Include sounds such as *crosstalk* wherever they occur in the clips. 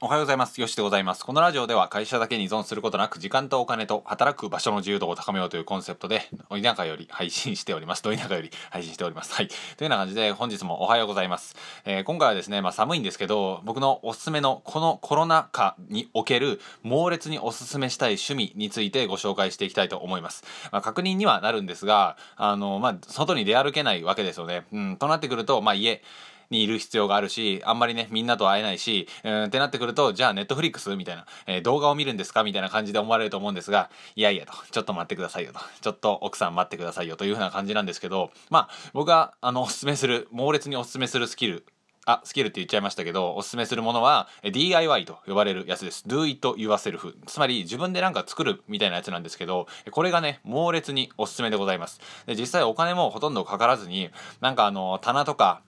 おはようございます。よしでございます。このラジオでは会社だけに依存することなく時間とお金と働く場所の自由度を高めようというコンセプトで、お田舎より配信しております。ど田舎より配信しております。はい。というような感じで本日もおはようございます。えー、今回はですね、まあ寒いんですけど、僕のおすすめのこのコロナ禍における猛烈におすすめしたい趣味についてご紹介していきたいと思います。まあ確認にはなるんですが、あの、まあ外に出歩けないわけですよね。うん、となってくると、まあ家、にいる必要があるし、あんまりね、みんなと会えないし、うん、ってなってくると、じゃあネットフリックスみたいな、えー、動画を見るんですか？みたいな感じで思われると思うんですが、いやいやと、ちょっと待ってくださいよと、ちょっと奥さん待ってくださいよというふうな感じなんですけど、まあ、僕が、あの、おすすめする、猛烈におすすめするスキル、あ、スキルって言っちゃいましたけど、おすすめするものは DIY と呼ばれるやつです。Do it yourself。つまり自分でなんか作るみたいなやつなんですけど、これがね、猛烈におすすめでございます。で実際お金もほとんどかからずに、なんかあの、棚とか、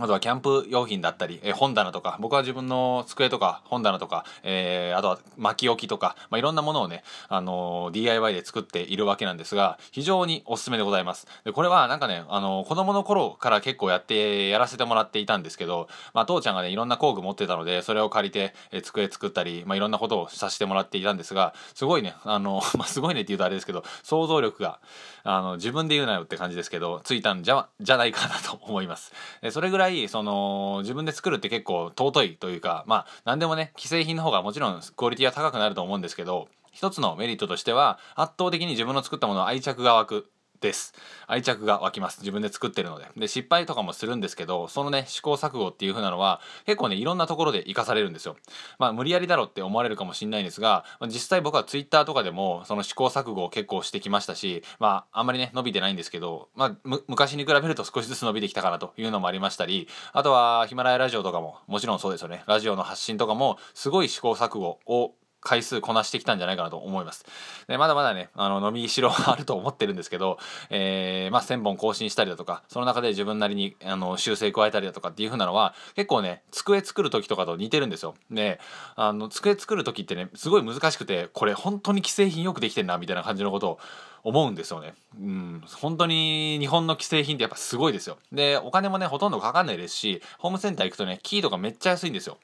あとはキャンプ用品だったり、え本棚とか、僕は自分の机とか本棚とか、えー、あとは巻き置きとか、まあ、いろんなものをね、あのー、DIY で作っているわけなんですが、非常におすすめでございます。で、これはなんかね、あのー、子供の頃から結構やって、やらせてもらっていたんですけど、まあ、父ちゃんがね、いろんな工具持ってたので、それを借りて、え机作ったり、まあ、いろんなことをさせてもらっていたんですが、すごいね、あの、*laughs* まあ、すごいねって言うとあれですけど、想像力が、あの、自分で言うなよって感じですけど、ついたんじゃ、じゃないかなと思います。それぐらい、その、自分で作るって結構尊いというかまあ何でもね既製品の方がもちろんクオリティは高くなると思うんですけど一つのメリットとしては圧倒的に自分の作ったものは愛着が湧く。です。愛着が湧きます。自分で作ってるので。で失敗とかもするんですけどそのね試行錯誤っていう風なのは結構ねいろんなところで活かされるんですよ。まあ無理やりだろって思われるかもしれないんですが実際僕は Twitter とかでもその試行錯誤を結構してきましたしまああんまりね伸びてないんですけどまあ昔に比べると少しずつ伸びてきたかなというのもありましたりあとはヒマラヤラジオとかももちろんそうですよね。ラジオの発信とかもすごい試行錯誤を回数こなしてきたんじゃないかなと思います。でまだまだね、あの、伸びしろあると思ってるんですけど、えー、まあ、1000本更新したりだとか、その中で自分なりに、あの、修正加えたりだとかっていう風なのは、結構ね、机作る時とかと似てるんですよ。で、あの、机作る時ってね、すごい難しくて、これ本当に既製品よくできてんな、みたいな感じのことを思うんですよね。うん、本当に日本の既製品ってやっぱすごいですよ。で、お金もね、ほとんどかかんないですし、ホームセンター行くとね、キーとかめっちゃ安いんですよ。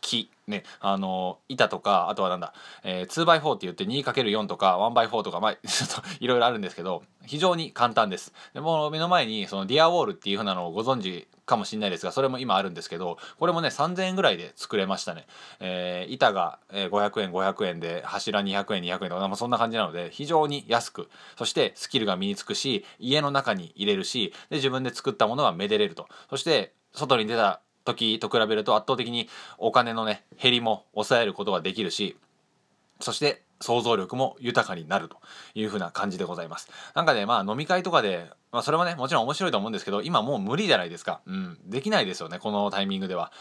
木ねあの板とかあとはなんだ、えー、2x4 って言って 2×4 とか 1x4 とかまあ *laughs* ちょっといろいろあるんですけど非常に簡単です。でも目の前にそのディアウォールっていう風なのをご存知かもしれないですがそれも今あるんですけどこれもね3000円ぐらいで作れましたね、えー、板が500円500円で柱200円200円とか、まあ、そんな感じなので非常に安く。そしてスキルが身につくし家の中に入れるしで自分で作ったものはめでれると。そして外に出た時と比べると圧倒的にお金のね減りも抑えることができるしそして想像力も豊かになるというふうな感じでございます。なんかね、まあ飲み会とかで、まあそれはね、もちろん面白いと思うんですけど、今もう無理じゃないですか。うん。できないですよね、このタイミングでは。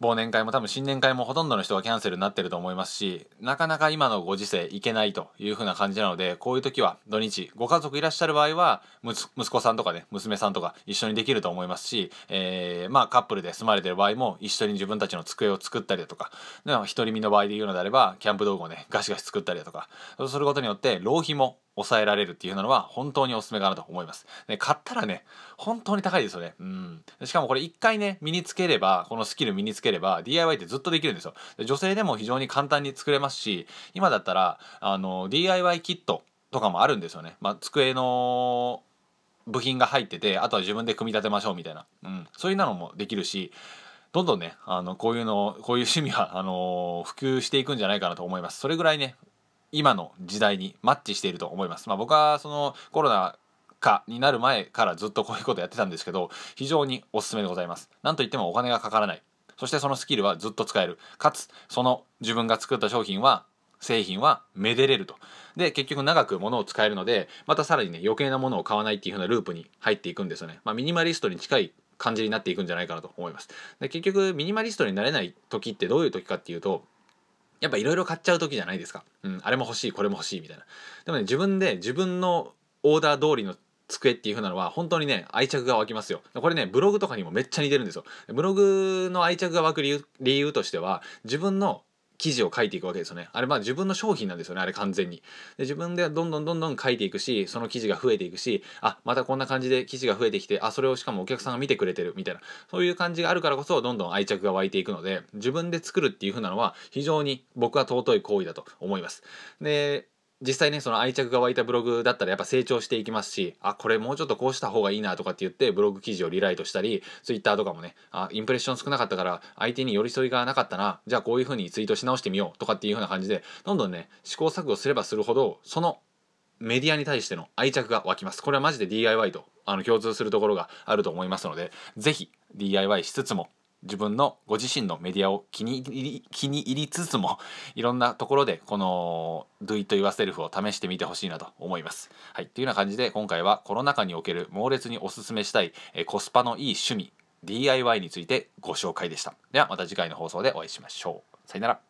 忘年会も多分新年会もほとんどの人がキャンセルになってると思いますしなかなか今のご時世行けないという風な感じなのでこういう時は土日ご家族いらっしゃる場合は息子さんとかね娘さんとか一緒にできると思いますし、えー、まあカップルで住まれてる場合も一緒に自分たちの机を作ったりだとか独り身の場合で言うのであればキャンプ道具をねガシガシ作ったりだとかそうすることによって浪費も抑えられるっていうのは本当におすすめかなと思います。で買ったらね、本当に高いですよね。うん。しかもこれ一回ね、身につければ、このスキル身につければ、DIY ってずっとできるんですよ。で女性でも非常に簡単に作れますし、今だったら、あの、DIY キットとかもあるんですよね。まあ、机の部品が入ってて、あとは自分で組み立てましょうみたいな。うん。そういうのもできるし、どんどんね、あの、こういうの、こういう趣味は、あのー、普及していくんじゃないかなと思います。それぐらいね、今の時代にマッチしていると思います。まあ、僕はそのコロナ禍になる前からずっとこういうことやってたんですけど非常におすすめでございます。なんといってもお金がかからない。そしてそのスキルはずっと使える。かつその自分が作った商品は製品はめでれると。で結局長く物を使えるのでまたさらにね余計なものを買わないっていう風なループに入っていくんですよね。まあ、ミニマリストに近い感じになっていくんじゃないかなと思います。で結局ミニマリストになれない時ってどういう時かっていうとやっぱいろいろ買っちゃう時じゃないですか。うん、あれも欲しい、これも欲しいみたいな。でもね、自分で自分のオーダー通りの机っていう風なのは本当にね愛着が湧きますよこれねブログとかにもめっちゃ似てるんですよブログの愛着が湧く理由理由としては自分の記事を書いていくわけですよね。あれまあ自分の商品なんですよね、あれ完全に。で自分でどんどんどんどん書いていくし、その記事が増えていくし、あ、またこんな感じで記事が増えてきて、あ、それをしかもお客さんが見てくれてるみたいな、そういう感じがあるからこそ、どんどん愛着が湧いていくので、自分で作るっていう風なのは非常に僕は尊い行為だと思います。で、実際ねその愛着が湧いたブログだったらやっぱ成長していきますしあこれもうちょっとこうした方がいいなとかって言ってブログ記事をリライトしたりツイッターとかもねあインプレッション少なかったから相手に寄り添いがなかったなじゃあこういう風にツイートし直してみようとかっていう風な感じでどんどんね試行錯誤すればするほどそのメディアに対しての愛着が湧きます。これはマジで DIY とあの共通するところがあると思いますので是非 DIY しつつも自分のご自身のメディアを気に入り気に入りつつも *laughs* いろんなところでこの Do It Yourself を試してみてほしいなと思います。はい、というような感じで今回はコロナ禍における猛烈におすすめしたいえコスパのいい趣味 DIY についてご紹介でした。ではまた次回の放送でお会いしましょう。さよなら。